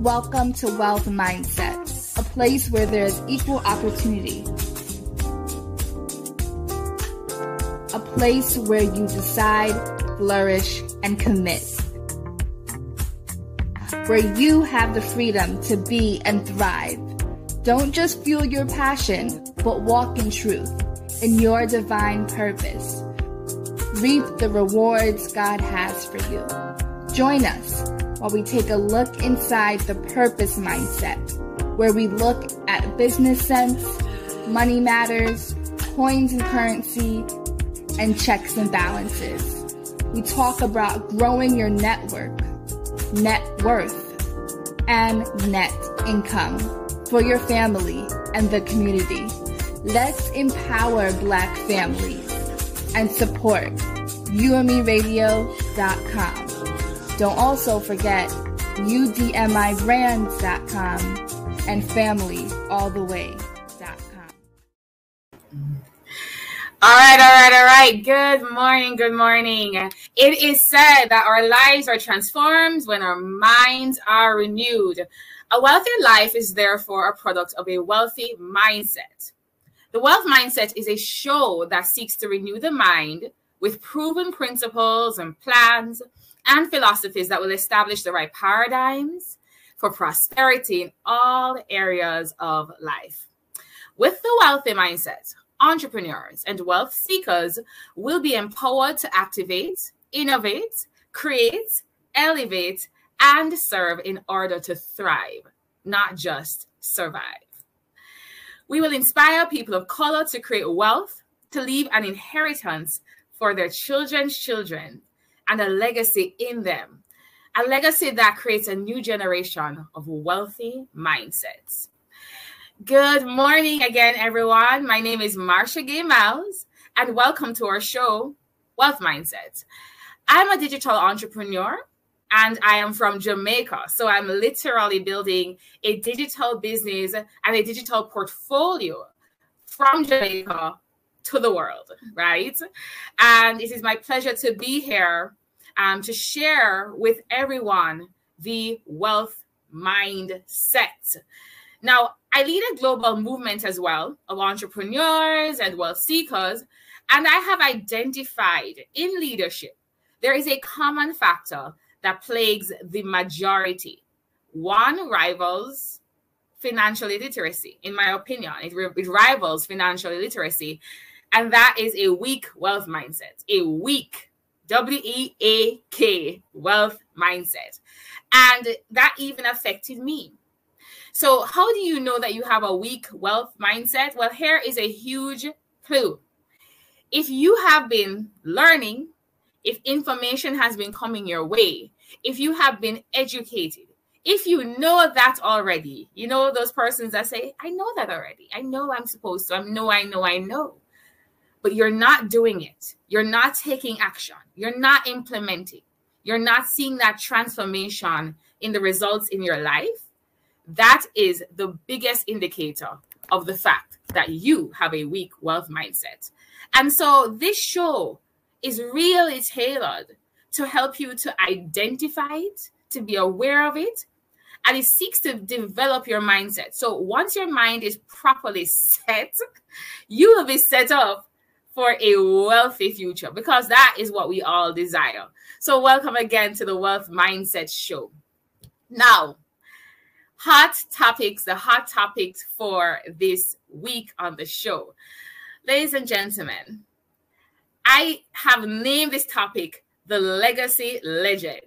Welcome to Wealth Mindset, a place where there's equal opportunity. A place where you decide, flourish, and commit. Where you have the freedom to be and thrive. Don't just fuel your passion, but walk in truth, in your divine purpose. Reap the rewards God has for you. Join us while we take a look inside the purpose mindset, where we look at business sense, money matters, coins and currency, and checks and balances. We talk about growing your network, net worth, and net income for your family and the community. Let's empower Black families and support UMERadio.com. Don't also forget udmibrands.com and familyalltheway.com. All right, all right, all right. Good morning, good morning. It is said that our lives are transformed when our minds are renewed. A wealthy life is therefore a product of a wealthy mindset. The Wealth Mindset is a show that seeks to renew the mind with proven principles and plans and philosophies that will establish the right paradigms for prosperity in all areas of life. With the wealthy mindset, entrepreneurs and wealth seekers will be empowered to activate, innovate, create, elevate, and serve in order to thrive, not just survive. We will inspire people of color to create wealth, to leave an inheritance for their children's children, and a legacy in them. A legacy that creates a new generation of wealthy mindsets. Good morning again, everyone. My name is Marsha Gay Miles, and welcome to our show, Wealth Mindset. I'm a digital entrepreneur and I am from Jamaica. So I'm literally building a digital business and a digital portfolio from Jamaica to the world, right? And it is my pleasure to be here um, to share with everyone the wealth mindset. Now, I lead a global movement as well of entrepreneurs and wealth seekers, and I have identified in leadership there is a common factor that plagues the majority. One rivals financial illiteracy, in my opinion. It, it rivals financial illiteracy, and that is a weak wealth mindset, a weak W E A K, wealth mindset. And that even affected me. So, how do you know that you have a weak wealth mindset? Well, here is a huge clue. If you have been learning, if information has been coming your way, if you have been educated, if you know that already, you know those persons that say, I know that already. I know I'm supposed to. I know, I know, I know but you're not doing it. You're not taking action. You're not implementing. You're not seeing that transformation in the results in your life. That is the biggest indicator of the fact that you have a weak wealth mindset. And so this show is really tailored to help you to identify it, to be aware of it, and it seeks to develop your mindset. So once your mind is properly set, you will be set up for a wealthy future because that is what we all desire. So, welcome again to the Wealth Mindset Show. Now, hot topics, the hot topics for this week on the show. Ladies and gentlemen, I have named this topic the legacy legend.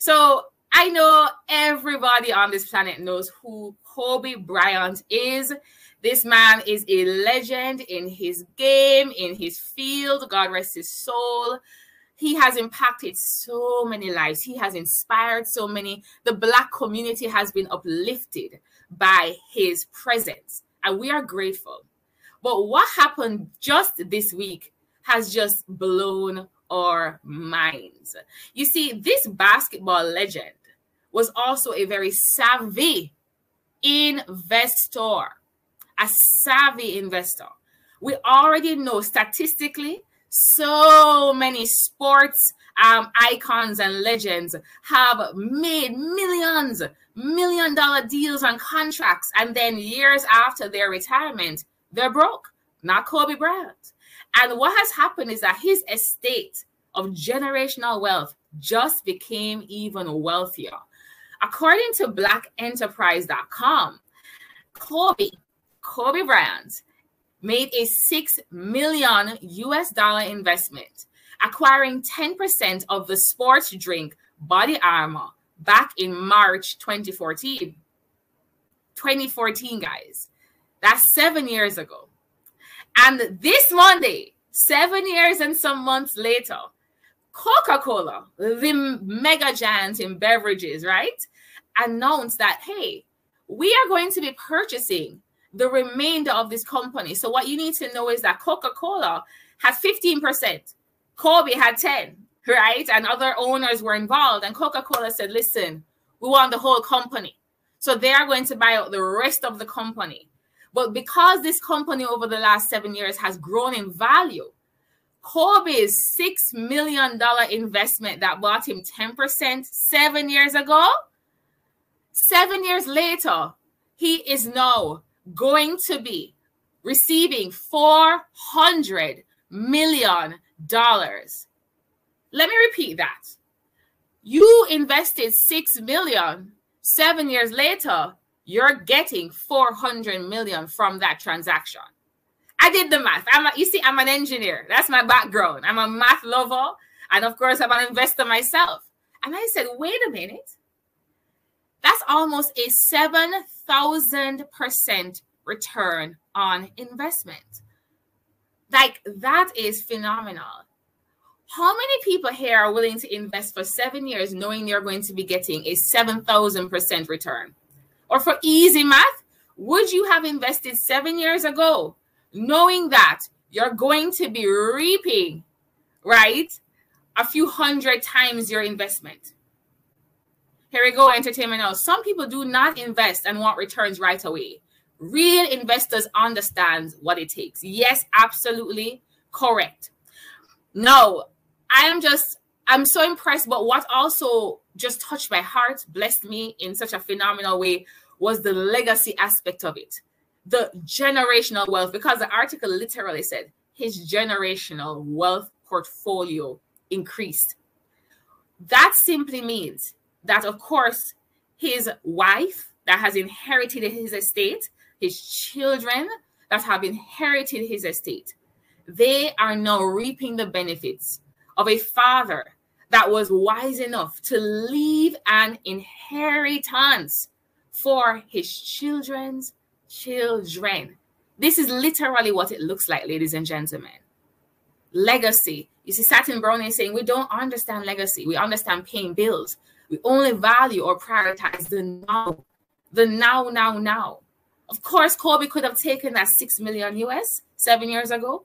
So, I know everybody on this planet knows who Kobe Bryant is. This man is a legend in his game, in his field. God rest his soul. He has impacted so many lives. He has inspired so many. The Black community has been uplifted by his presence, and we are grateful. But what happened just this week has just blown our minds. You see, this basketball legend was also a very savvy investor a savvy investor. We already know statistically, so many sports um, icons and legends have made millions, million dollar deals and contracts. And then years after their retirement, they're broke. Not Kobe Bryant. And what has happened is that his estate of generational wealth just became even wealthier. According to blackenterprise.com, Kobe, Kobe Bryant made a 6 million US dollar investment, acquiring 10% of the sports drink Body Armor back in March 2014. 2014, guys. That's seven years ago. And this Monday, seven years and some months later, Coca Cola, the mega giant in beverages, right, announced that, hey, we are going to be purchasing the remainder of this company. So, what you need to know is that Coca Cola had 15%, Kobe had 10, right? And other owners were involved. And Coca Cola said, listen, we want the whole company. So, they are going to buy out the rest of the company. But because this company over the last seven years has grown in value, Kobe's $6 million investment that bought him 10% seven years ago, seven years later, he is now going to be receiving $400 million. Let me repeat that. You invested $6 million, seven years later, you're getting 400 million from that transaction. I did the math. I'm a, you see, I'm an engineer. That's my background. I'm a math lover. And of course, I'm an investor myself. And I said, wait a minute. That's almost a 7,000% return on investment. Like, that is phenomenal. How many people here are willing to invest for seven years knowing they're going to be getting a 7,000% return? Or for easy math, would you have invested seven years ago knowing that you're going to be reaping, right, a few hundred times your investment. Here we go, entertainment now. Some people do not invest and want returns right away. Real investors understand what it takes. Yes, absolutely correct. No, I am just, I'm so impressed, but what also just touched my heart, blessed me in such a phenomenal way, was the legacy aspect of it the generational wealth because the article literally said his generational wealth portfolio increased. That simply means that, of course, his wife that has inherited his estate, his children that have inherited his estate, they are now reaping the benefits of a father that was wise enough to leave an inheritance for his children's children. This is literally what it looks like, ladies and gentlemen. Legacy. You see, Satin Brown is saying we don't understand legacy. We understand paying bills. We only value or prioritize the now, the now, now, now. Of course, Kobe could have taken that six million US seven years ago,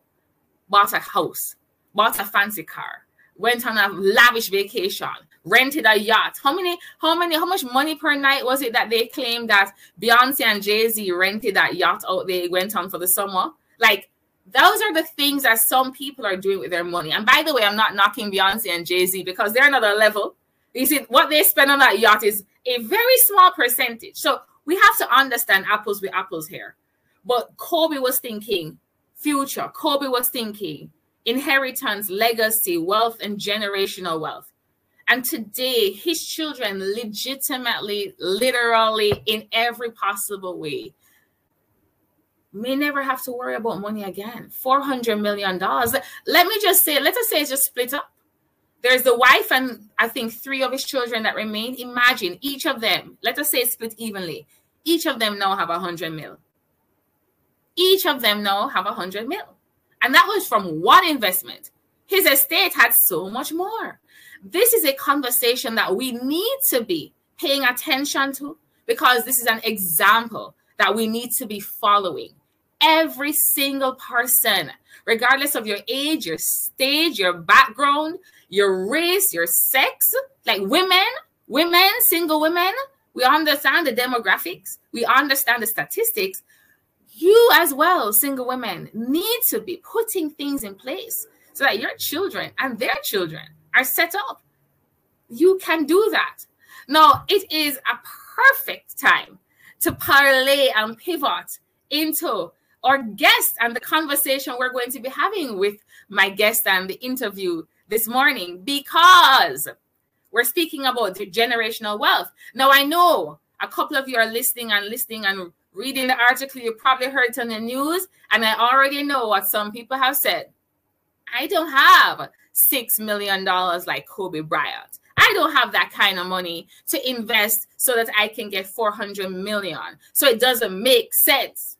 bought a house, bought a fancy car, went on a lavish vacation, rented a yacht. How many, how many, how much money per night was it that they claimed that Beyonce and Jay-Z rented that yacht out they went on for the summer? Like those are the things that some people are doing with their money. And by the way, I'm not knocking Beyonce and Jay-Z because they're another level. You see, what they spend on that yacht is a very small percentage. So we have to understand apples with apples here. But Kobe was thinking future. Kobe was thinking inheritance, legacy, wealth, and generational wealth. And today, his children legitimately, literally, in every possible way, may never have to worry about money again. $400 million. Let me just say, let us say it's just split up. There's the wife and I think three of his children that remain. Imagine each of them, let us say split evenly. Each of them now have a hundred mil. Each of them now have a hundred mil. And that was from one investment. His estate had so much more. This is a conversation that we need to be paying attention to because this is an example that we need to be following. Every single person, regardless of your age, your stage, your background, your race, your sex, like women, women, single women, we understand the demographics, we understand the statistics. You, as well, single women, need to be putting things in place so that your children and their children are set up. You can do that. Now, it is a perfect time to parlay and pivot into our guest and the conversation we're going to be having with my guest and the interview this morning because we're speaking about generational wealth. Now, I know a couple of you are listening and listening and reading the article. You probably heard it on the news, and I already know what some people have said. I don't have $6 million like Kobe Bryant. I don't have that kind of money to invest so that I can get 400 million. So it doesn't make sense.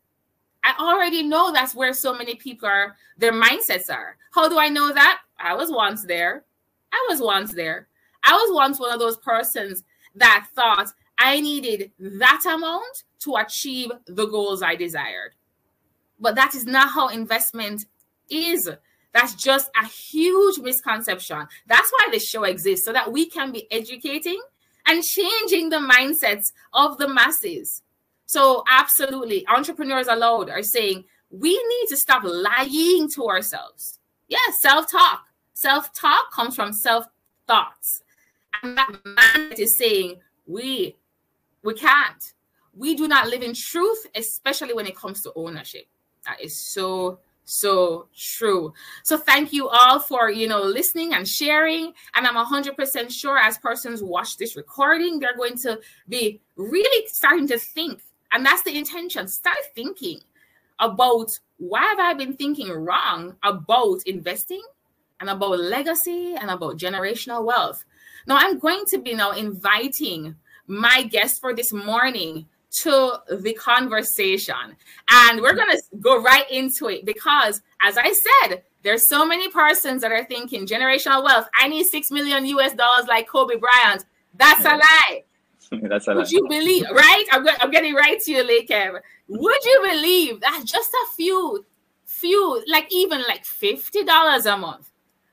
I already know that's where so many people are, their mindsets are. How do I know that? I was once there. I was once there. I was once one of those persons that thought I needed that amount to achieve the goals I desired. But that is not how investment is. That's just a huge misconception. That's why this show exists, so that we can be educating and changing the mindsets of the masses. So, absolutely, entrepreneurs aloud are saying we need to stop lying to ourselves. Yes, self talk. Self talk comes from self thoughts. And that mindset is saying we we can't. We do not live in truth, especially when it comes to ownership. That is so so true. So thank you all for, you know, listening and sharing. And I'm 100% sure as persons watch this recording, they're going to be really starting to think and that's the intention. Start thinking about why have I been thinking wrong about investing and about legacy and about generational wealth. Now I'm going to be now inviting my guest for this morning to the conversation. And we're going to go right into it because as I said, there's so many persons that are thinking generational wealth. I need 6 million US dollars like Kobe Bryant. That's a lie. That's a Would you believe, right? I'm, I'm getting right to you, Leahcim. Would you believe that just a few, few, like even like $50 a month,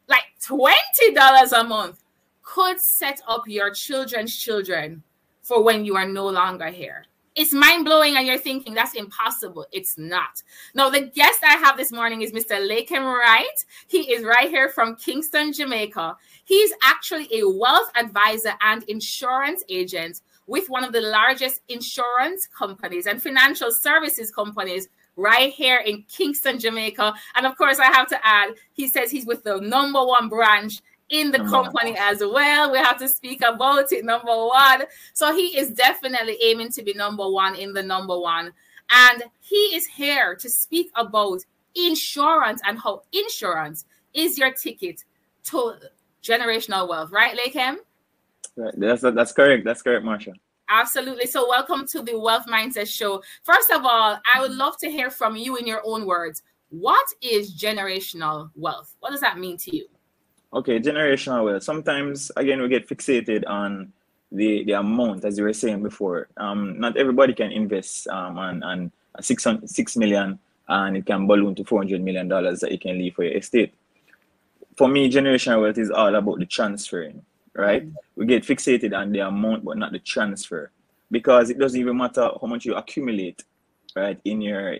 like $20 a month could set up your children's children for when you are no longer here? It's mind blowing, and you're thinking that's impossible. It's not. Now, the guest I have this morning is Mr. Leahcim Wright. He is right here from Kingston, Jamaica. He's actually a wealth advisor and insurance agent with one of the largest insurance companies and financial services companies right here in Kingston, Jamaica. And of course, I have to add, he says he's with the number one branch in the company as well. We have to speak about it, number one. So he is definitely aiming to be number one in the number one. And he is here to speak about insurance and how insurance is your ticket to generational wealth, right, Leahcim? Right. That's that's correct. That's correct, Marsha. Absolutely. So, welcome to the Wealth Mindset Show. First of all, I would love to hear from you in your own words. What is generational wealth? What does that mean to you? Okay, generational wealth. Sometimes, again, we get fixated on the the amount, as you were saying before. Um, not everybody can invest um, on, on six, six million and it can balloon to 400 million dollars that you can leave for your estate. For me, generational wealth is all about the transferring right? We get fixated on the amount, but not the transfer, because it doesn't even matter how much you accumulate, right, in your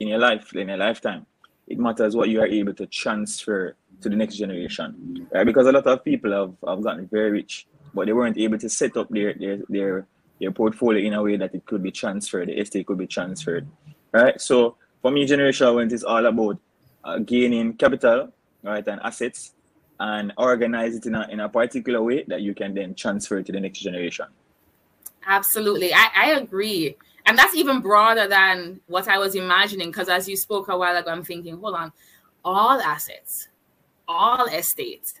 in your life, in your lifetime. It matters what you are able to transfer to the next generation, right? Because a lot of people have, have gotten very rich, but they weren't able to set up their their their their portfolio in a way that it could be transferred, the estate could be transferred, right? So for me, generational wealth is all about uh, gaining capital, right, and assets and organize it in a, in a particular way that you can then transfer to the next generation. Absolutely. I, I agree. And that's even broader than what I was imagining. Because as you spoke a while ago, I'm thinking, hold on, all assets, all estates,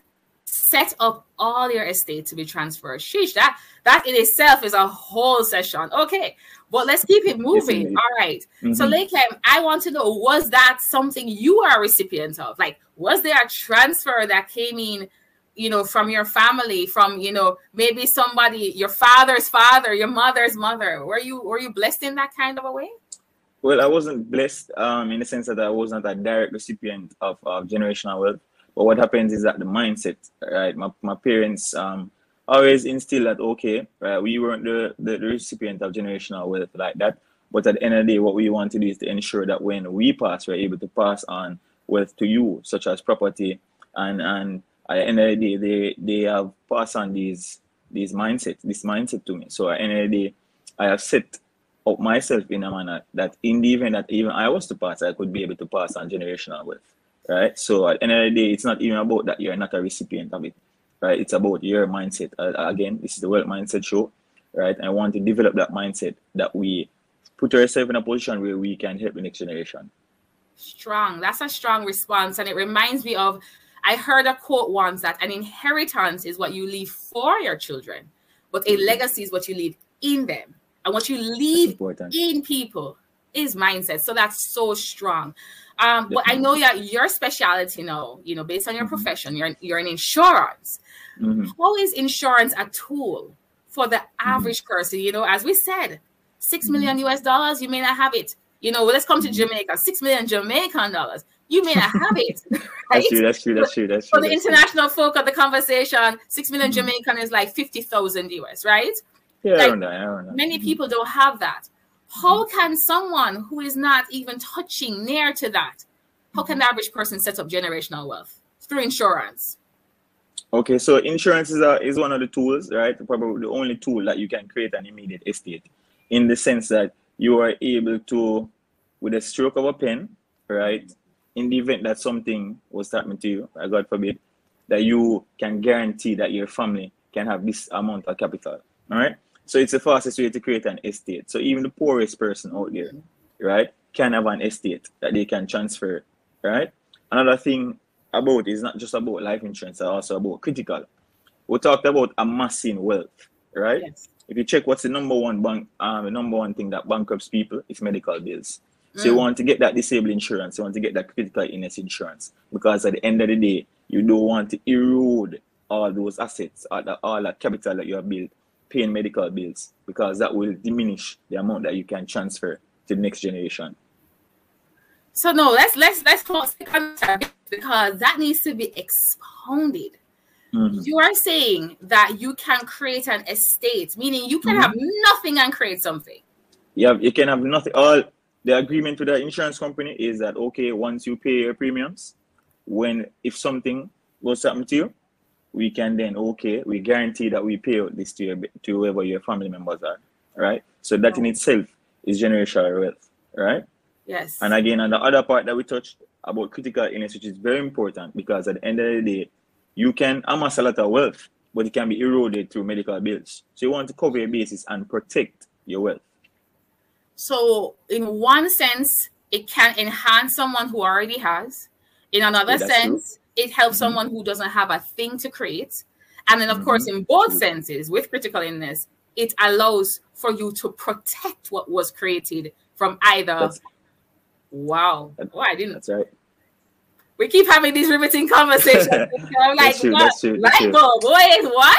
set up all your estate to be transferred. Sheesh, that that in itself is a whole session. Okay, but let's keep it moving. All right. mm-hmm. So, Leahcim, I want to know was that something you are a recipient of? Like, was there a transfer that came in, you know, from your family, from you know, maybe somebody, your father's father, your mother's mother? Were you were you blessed in that kind of a way? Well, I wasn't blessed um, in the sense that I was not a direct recipient of, of generational wealth. But what happens is that the mindset, right? My, my parents um, always instill that okay, right, we weren't the, the, the recipient of generational wealth like that. But at the end of the day, what we want to do is to ensure that when we pass, we're able to pass on wealth to you, such as property and and at the end of they they have passed on these these mindset, this mindset to me. So at of day, I have set up myself in a manner that in the event that even I was to pass, I could be able to pass on generational wealth. Right. So uh, at the end of the day, it's not even about that you're not a recipient of it. Right. It's about your mindset. Uh, again, this is the Wealth Mindset Show. Right. I want to develop that mindset that we put ourselves in a position where we can help the next generation. Strong. That's a strong response. And it reminds me of I heard a quote once that an inheritance is what you leave for your children, but a legacy is what you leave in them. And what you leave in people is mindset. So that's so strong. Um, but I know that your specialty now, you know, based on your mm-hmm. profession, you're you're in insurance. Mm-hmm. How is insurance a tool for the mm-hmm. average mm-hmm. person? You know, as we said, six mm-hmm. million US dollars, you may not have it. You know, let's come to mm-hmm. Jamaica, six million Jamaican dollars you may not have it. Right? That's true. That's true. That's true. That's true. For the international folk of the conversation, six million mm-hmm. Jamaican is like fifty thousand US, right? Yeah, like, I don't know. I don't know. Many mm-hmm. people don't have that. How can someone who is not even touching near to that, how can the average person set up generational wealth through insurance? Okay, so insurance is, a, is one of the tools, right? Probably the only tool that you can create an immediate estate in the sense that you are able to, with a stroke of a pen, right, in the event that something was happening to you, uh, God forbid, that you can guarantee that your family can have this amount of capital. All right. So it's the fastest way to create an estate. So even the poorest person out there, right, can have an estate that they can transfer. Right. Another thing about is not just about life insurance, it's also about critical. We talked about amassing wealth, right? Yes. If you check what's the number one bank, um, the number one thing that bankrupts people is medical bills. So you mm. want to get that disabled insurance, you want to get that critical illness insurance because at the end of the day, you don't want to erode all those assets, all that, all that capital that you have built, paying medical bills, because that will diminish the amount that you can transfer to the next generation. So no, let's let's let's pause because that needs to be expounded. Mm-hmm. You are saying that you can create an estate, meaning you can mm-hmm. have nothing and create something. Yeah, you can have nothing. All the agreement with the insurance company is that okay, once you pay your premiums, when if something goes happen to you, we can then okay, we guarantee that we pay this to your to whoever your family members are, right? So that in itself is generational wealth, right? Yes. And again, on the other part that we touched about critical illness, which is very important because at the end of the day, you can amass a lot of wealth, but it can be eroded through medical bills. So you want to cover your bases and protect your wealth. So, in one sense, it can enhance someone who already has. In another yeah, sense, true. it helps mm-hmm. someone who doesn't have a thing to create. And then, of mm-hmm. course, in both senses, with critical illness, it allows for you to protect what was created from either. That's, wow. Oh, I didn't. That's right. We keep having these riveting conversations. I'm like, true, what? Light bulb. Wait, what?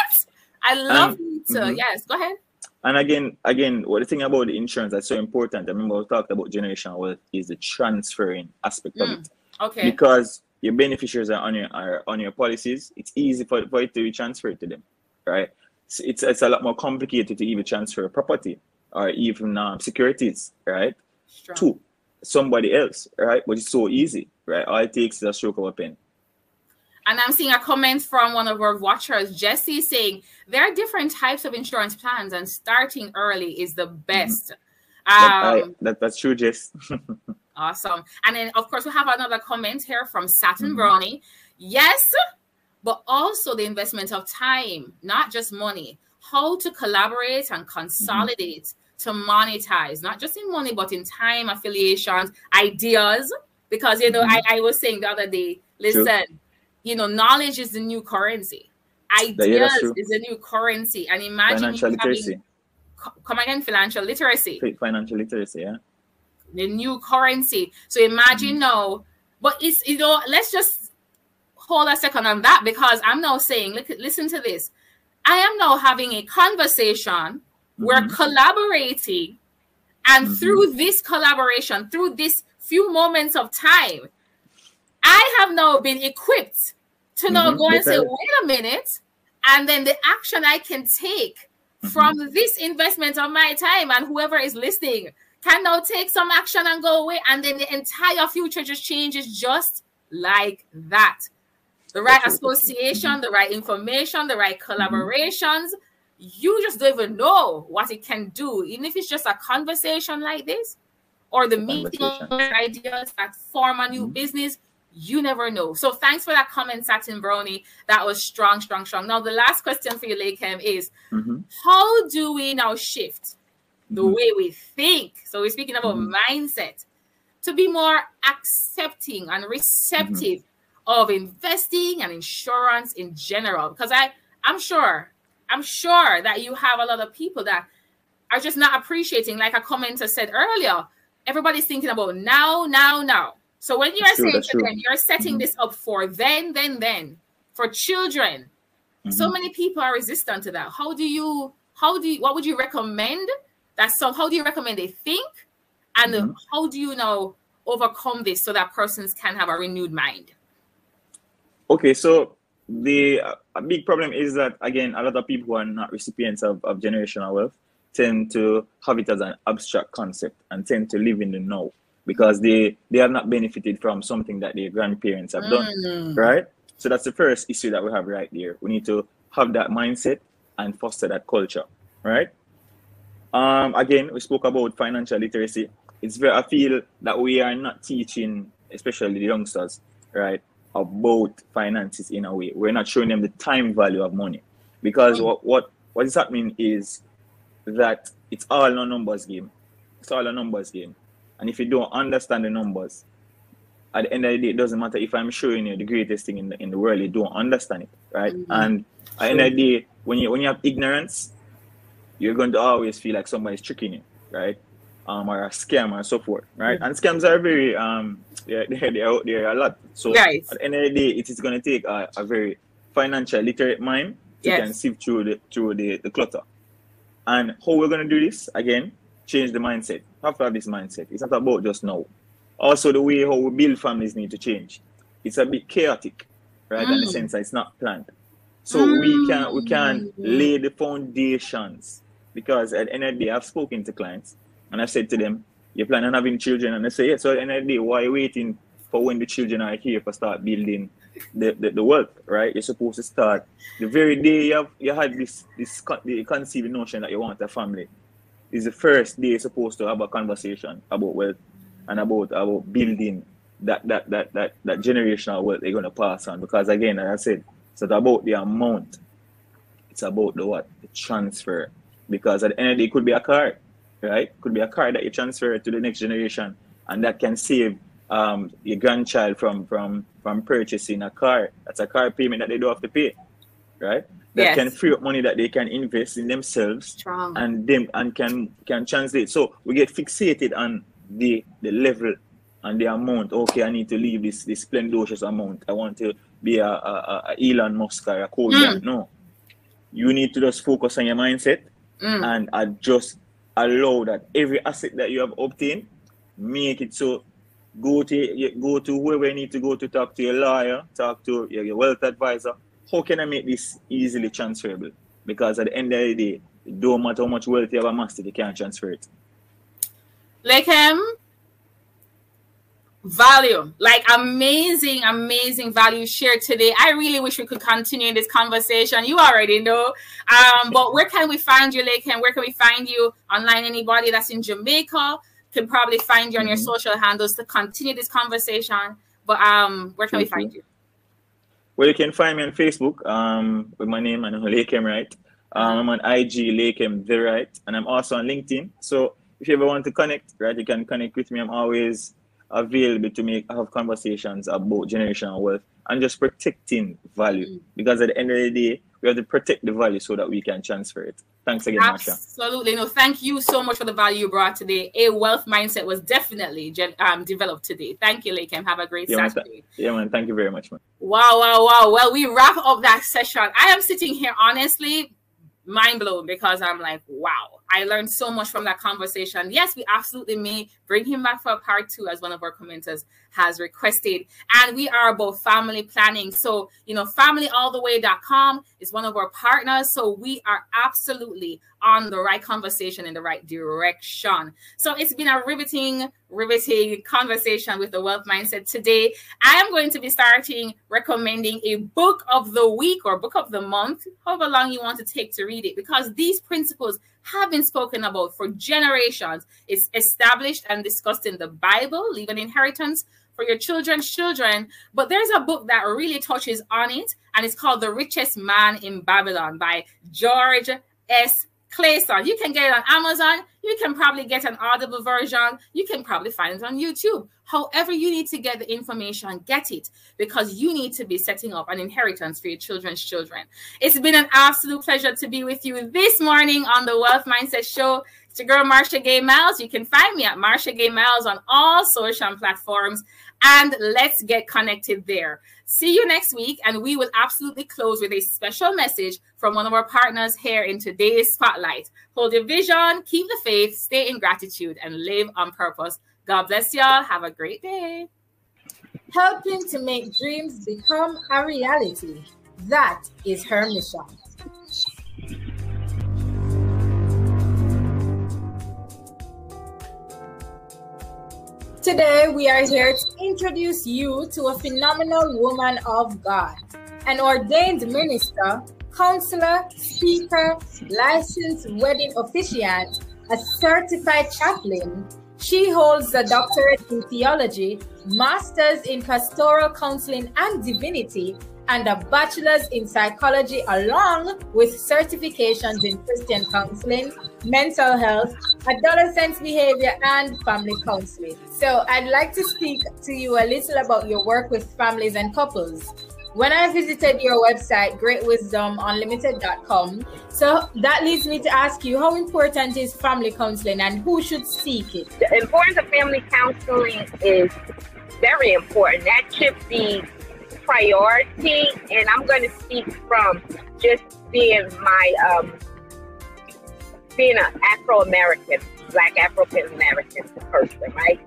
I love um, to. Mm-hmm. Yes, go ahead. And again, again, what the thing about the insurance that's so important, I remember we talked about generation wealth is the transferring aspect mm, of it. Okay. Because your beneficiaries are on your are on your policies, it's easy for, for it to be transferred to them, right? So it's it's a lot more complicated to even transfer property or even um, securities, right? Strong. To somebody else, right? But it's so easy, right? All it takes is a stroke of a pen. And I'm seeing a comment from one of our watchers, Jesse, saying there are different types of insurance plans, and starting early is the mm-hmm. best. Mm-hmm. Um, that, that's true, Jess. awesome. And then, of course, we have another comment here from Saturn mm-hmm. Brownie. Yes, but also the investment of time, not just money. How to collaborate and consolidate mm-hmm. to monetize, not just in money, but in time, affiliations, ideas. Because, you know, mm-hmm. I, I was saying the other day, listen, true you know, knowledge is the new currency. Ideas yeah, is the new currency. And imagine financial literacy. Having, come again, financial literacy. Financial literacy, yeah. The new currency. So imagine mm. now, but it's you know, let's just hold a second on that because I'm now saying, look, listen to this. I am now having a conversation. Mm-hmm. We're collaborating, and mm-hmm. through this collaboration, through this few moments of time, I have now been equipped to now mm-hmm. go and say, wait a minute, and then the action I can take mm-hmm. from this investment of my time and whoever is listening can now take some action and go away, and then the entire future just changes just like that. the right association, the right information, the right mm-hmm. collaborations, you just don't even know what it can do. Even if it's just a conversation like this, or the meeting ideas that form a new mm-hmm. business, you never know. So thanks for that comment, Satin Brownie. That was strong, strong, strong. Now the last question for you, Leahcim, is mm-hmm. how do we now shift the mm-hmm. way we think? So we're speaking about mm-hmm. mindset to be more accepting and receptive mm-hmm. of investing and insurance in general. Because I, I'm sure, I'm sure that you have a lot of people that are just not appreciating, like a commenter said earlier. Everybody's thinking about now, now, now. So when you're saying to true. them, you're setting mm-hmm. this up for then, then, then, for children. Mm-hmm. So many people are resistant to that. How do you, how do you, what would you recommend? That so how do you recommend they think? And mm-hmm. how do you now overcome this so that persons can have a renewed mind? Okay, so the uh, big problem is that again, a lot of people who are not recipients of, of generational wealth tend to have it as an abstract concept and tend to live in the now because they they have not benefited from something that their grandparents have done, mm. right? So that's the first issue that we have right there. We need to have that mindset and foster that culture, right? Um, again, we spoke about financial literacy. It's very I feel that we are not teaching, especially the youngsters, right, about finances in a way. We're not showing them the time value of money because mm. what what what is happening is that it's all a numbers game. It's all a numbers game. And if you don't understand the numbers, at the end of the day, it doesn't matter if I'm showing you the greatest thing in the, in the world, you don't understand it, right? Mm-hmm. And at the end of the day, when you when you have ignorance, you're going to always feel like somebody's tricking you, right? Um, or a scam or so forth, right? Mm-hmm. And scams are very um, they're, they're, they're out there a lot. So at the end of the day, it is going to take a, a very financial literate mind to yes. can sift through the through the, the clutter. And how we're going to do this again? Change the mindset have to have this mindset. It's not about just now. Also, the way how we build families need to change. It's a bit chaotic, right? Mm. In the mm. sense that it's not planned. So mm. we can we can lay the foundations because at the end of the day, I've spoken to clients and I've said to them, "You plan on having children?" And they say, "Yeah." So at the end of the day, why are you waiting for when the children are here for start building the, the, the wealth, right? You're supposed to start the very day you have you had this this the notion that you want a family is the first day you're supposed to have a conversation about wealth and about about building that that that that, that generational wealth they're gonna pass on. Because again, as I said, it's not about the amount, it's about the what? The transfer. Because at the end of the day, it could be a car, right? Could be a car that you transfer to the next generation and that can save um, your grandchild from from from purchasing a car. That's a car payment that they don't have to pay, right? that yes. can free up money that they can invest in themselves Strong. and them and can can translate. So we get fixated on the the level and the amount. Okay, I need to leave this this splendorous amount. I want to be a, a, a Elon Musk or a Cody. Mm. No, you need to just focus on your mindset mm. and adjust. Allow that every asset that you have obtained, make it so go to go to whoever you need to go to talk to your lawyer, talk to your, wealth advisor, how can I make this easily transferable? Because at the end of the day, it don't matter how much wealth you have amassed, you can't transfer it. Like him, value, like amazing, amazing value shared today. I really wish we could continue this conversation. You already know. Um, but where can we find you, Leahcim? Where can we find you online? Anybody that's in Jamaica can probably find you on your social handles to continue this conversation. But um, where can we find you? Well, you can find me on Facebook um, with my name and Leahcim Wright. Um, I'm on IG Leahcim The Right, and I'm also on LinkedIn. So if you ever want to connect, right, you can connect with me. I'm always available to make have conversations about generational wealth and just protecting value. Mm. Because at the end of the day, we have to protect the value so that we can transfer it. Thanks again, Marsha. Absolutely. No, thank you so much for the value you brought today. A wealth mindset was definitely um, developed today. Thank you, Leahcim. Have a great yeah, Saturday. Man, yeah, man. Thank you very much, man. Wow, wow, wow. Well, we wrap up that session. I am sitting here honestly mind blown because I'm like, wow. I learned so much from that conversation. Yes, we absolutely may bring him back for part two, as one of our commenters has requested. And we are about family planning. So, you know, familyalltheway.com is one of our partners. So we are absolutely on the right conversation in the right direction. So it's been a riveting, riveting conversation with the wealth mindset today. I am going to be starting recommending a book of the week or book of the month, however long you want to take to read it, because these principles have been spoken about for generations. It's established and discussed in the Bible, leave an inheritance for your children's children. But there's a book that really touches on it, and it's called The Richest Man in Babylon by George S. Clason. You can get it on Amazon. You can probably get an Audible version. You can probably find it on YouTube. However, you need to get the information, get it because you need to be setting up an inheritance for your children's children. It's been an absolute pleasure to be with you this morning on the Wealth Mindset Show. It's your girl, Marsha Gay Miles. You can find me at Marsha Gay Miles on all social platforms and let's get connected there. See you next week, and we will absolutely close with a special message from one of our partners here in today's spotlight. Hold your vision, keep the faith, stay in gratitude, and live on purpose. God bless y'all. Have a great day. Helping to make dreams become a reality. That is her mission. Today, we are here to introduce you to a phenomenal woman of God, an ordained minister, counselor, speaker, licensed wedding officiant, a certified chaplain. She holds a doctorate in theology, master's in pastoral counseling and divinity, and a bachelor's in psychology, along with certifications in Christian counseling, mental health, adolescent behavior, and family counseling. So, I'd like to speak to you a little about your work with families and couples. When I visited your website, greatwisdomunlimited.com, so that leads me to ask you how important is family counseling and who should seek it? The importance of family counseling is very important. That should be priority, and I'm going to speak from just being my um, being an Afro American, Black African American person, right?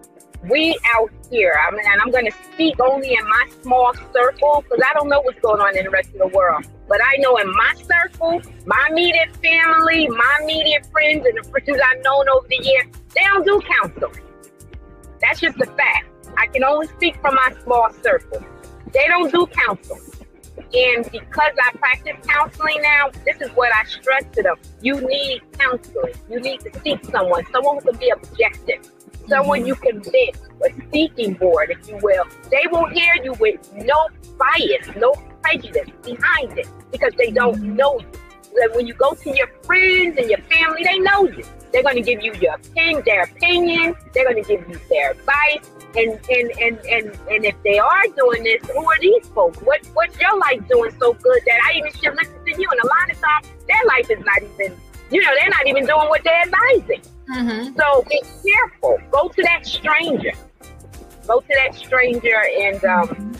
We out here, I mean, and I'm going to speak only in my small circle because I don't know what's going on in the rest of the world. But I know in my circle, my immediate family, my immediate friends, and the friends I've known over the years, they don't do counseling. That's just a fact. I can only speak from my small circle. They don't do counseling. And because I practice counseling now, this is what I stress to them. You need counseling. You need to seek someone, someone who can be objective, someone mm-hmm. you can vent, a speaking board, if you will. They will hear you with no bias, no prejudice behind it because they don't mm-hmm. know you. When you go to your friends and your family, they know you. They're going to give you your opinion, their opinion. They're going to give you their advice. And and and and and if they are doing this, who are these folks? What what's your life doing so good that I even should listen to you? And a lot of times, their life is not even, you know, they're not even doing what they're advising. Mm-hmm. So be careful. Go to that stranger. Go to that stranger and um,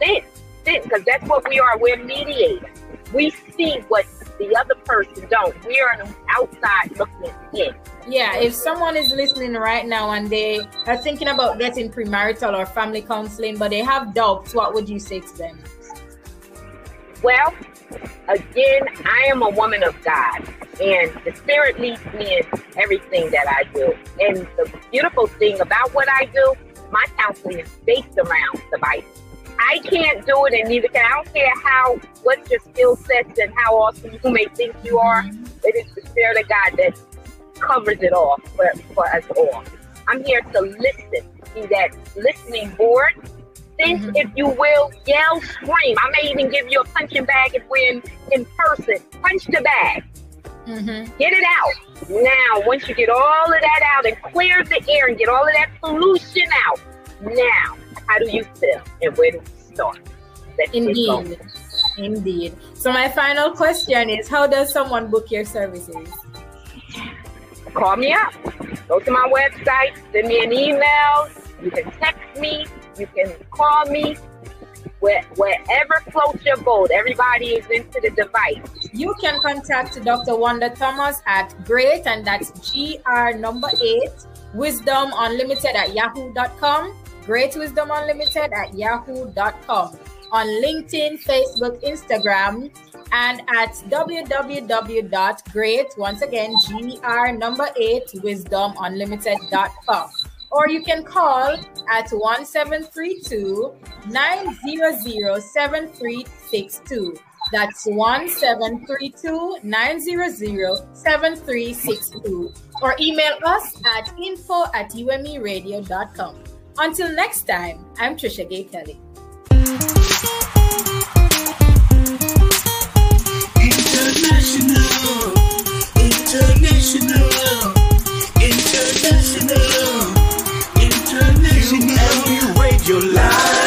sit, sit, because that's what we are. We're mediators. We see what the other person don't. We are an outside looking in. Yeah, if someone is listening right now and they are thinking about getting premarital or family counseling, but they have doubts, what would you say to them? Well, again, I am a woman of God, and the Spirit leads me in everything that I do. And the beautiful thing about what I do, my counseling is based around the Bible. I can't do it, and neither can I. don't care how what your skill sets and how awesome you may think you are. It is the Spirit of God that covers it all for, for us all. I'm here to listen, be that listening board. Think, mm-hmm. if you will, yell, scream. I may even give you a punching bag if we're in, in person. Punch the bag. Mm-hmm. Get it out. Now, once you get all of that out and clear the air and get all of that pollution out, now, how do you feel and where do we start? Let's Indeed. Indeed. So, my final question is How does someone book your services? call me up. Go to my website, send me an email. You can text me, you can call me, where, wherever floats your boat. Everybody is into the device. You can contact Dr. Wanda Thomas at great, and that's GR number eight, wisdom unlimited at yahoo.com. Great Wisdom Unlimited at yahoo.com. On LinkedIn, Facebook, Instagram, and at www.great, once again, GR number eight, wisdomunlimited.com or you can call at 1732 900 7362. That's 1732 900 7362. Or email us at info at umeradio.com. Until next time, I'm Trisha Gay Kelly. International, international, international, international. You elevate your life.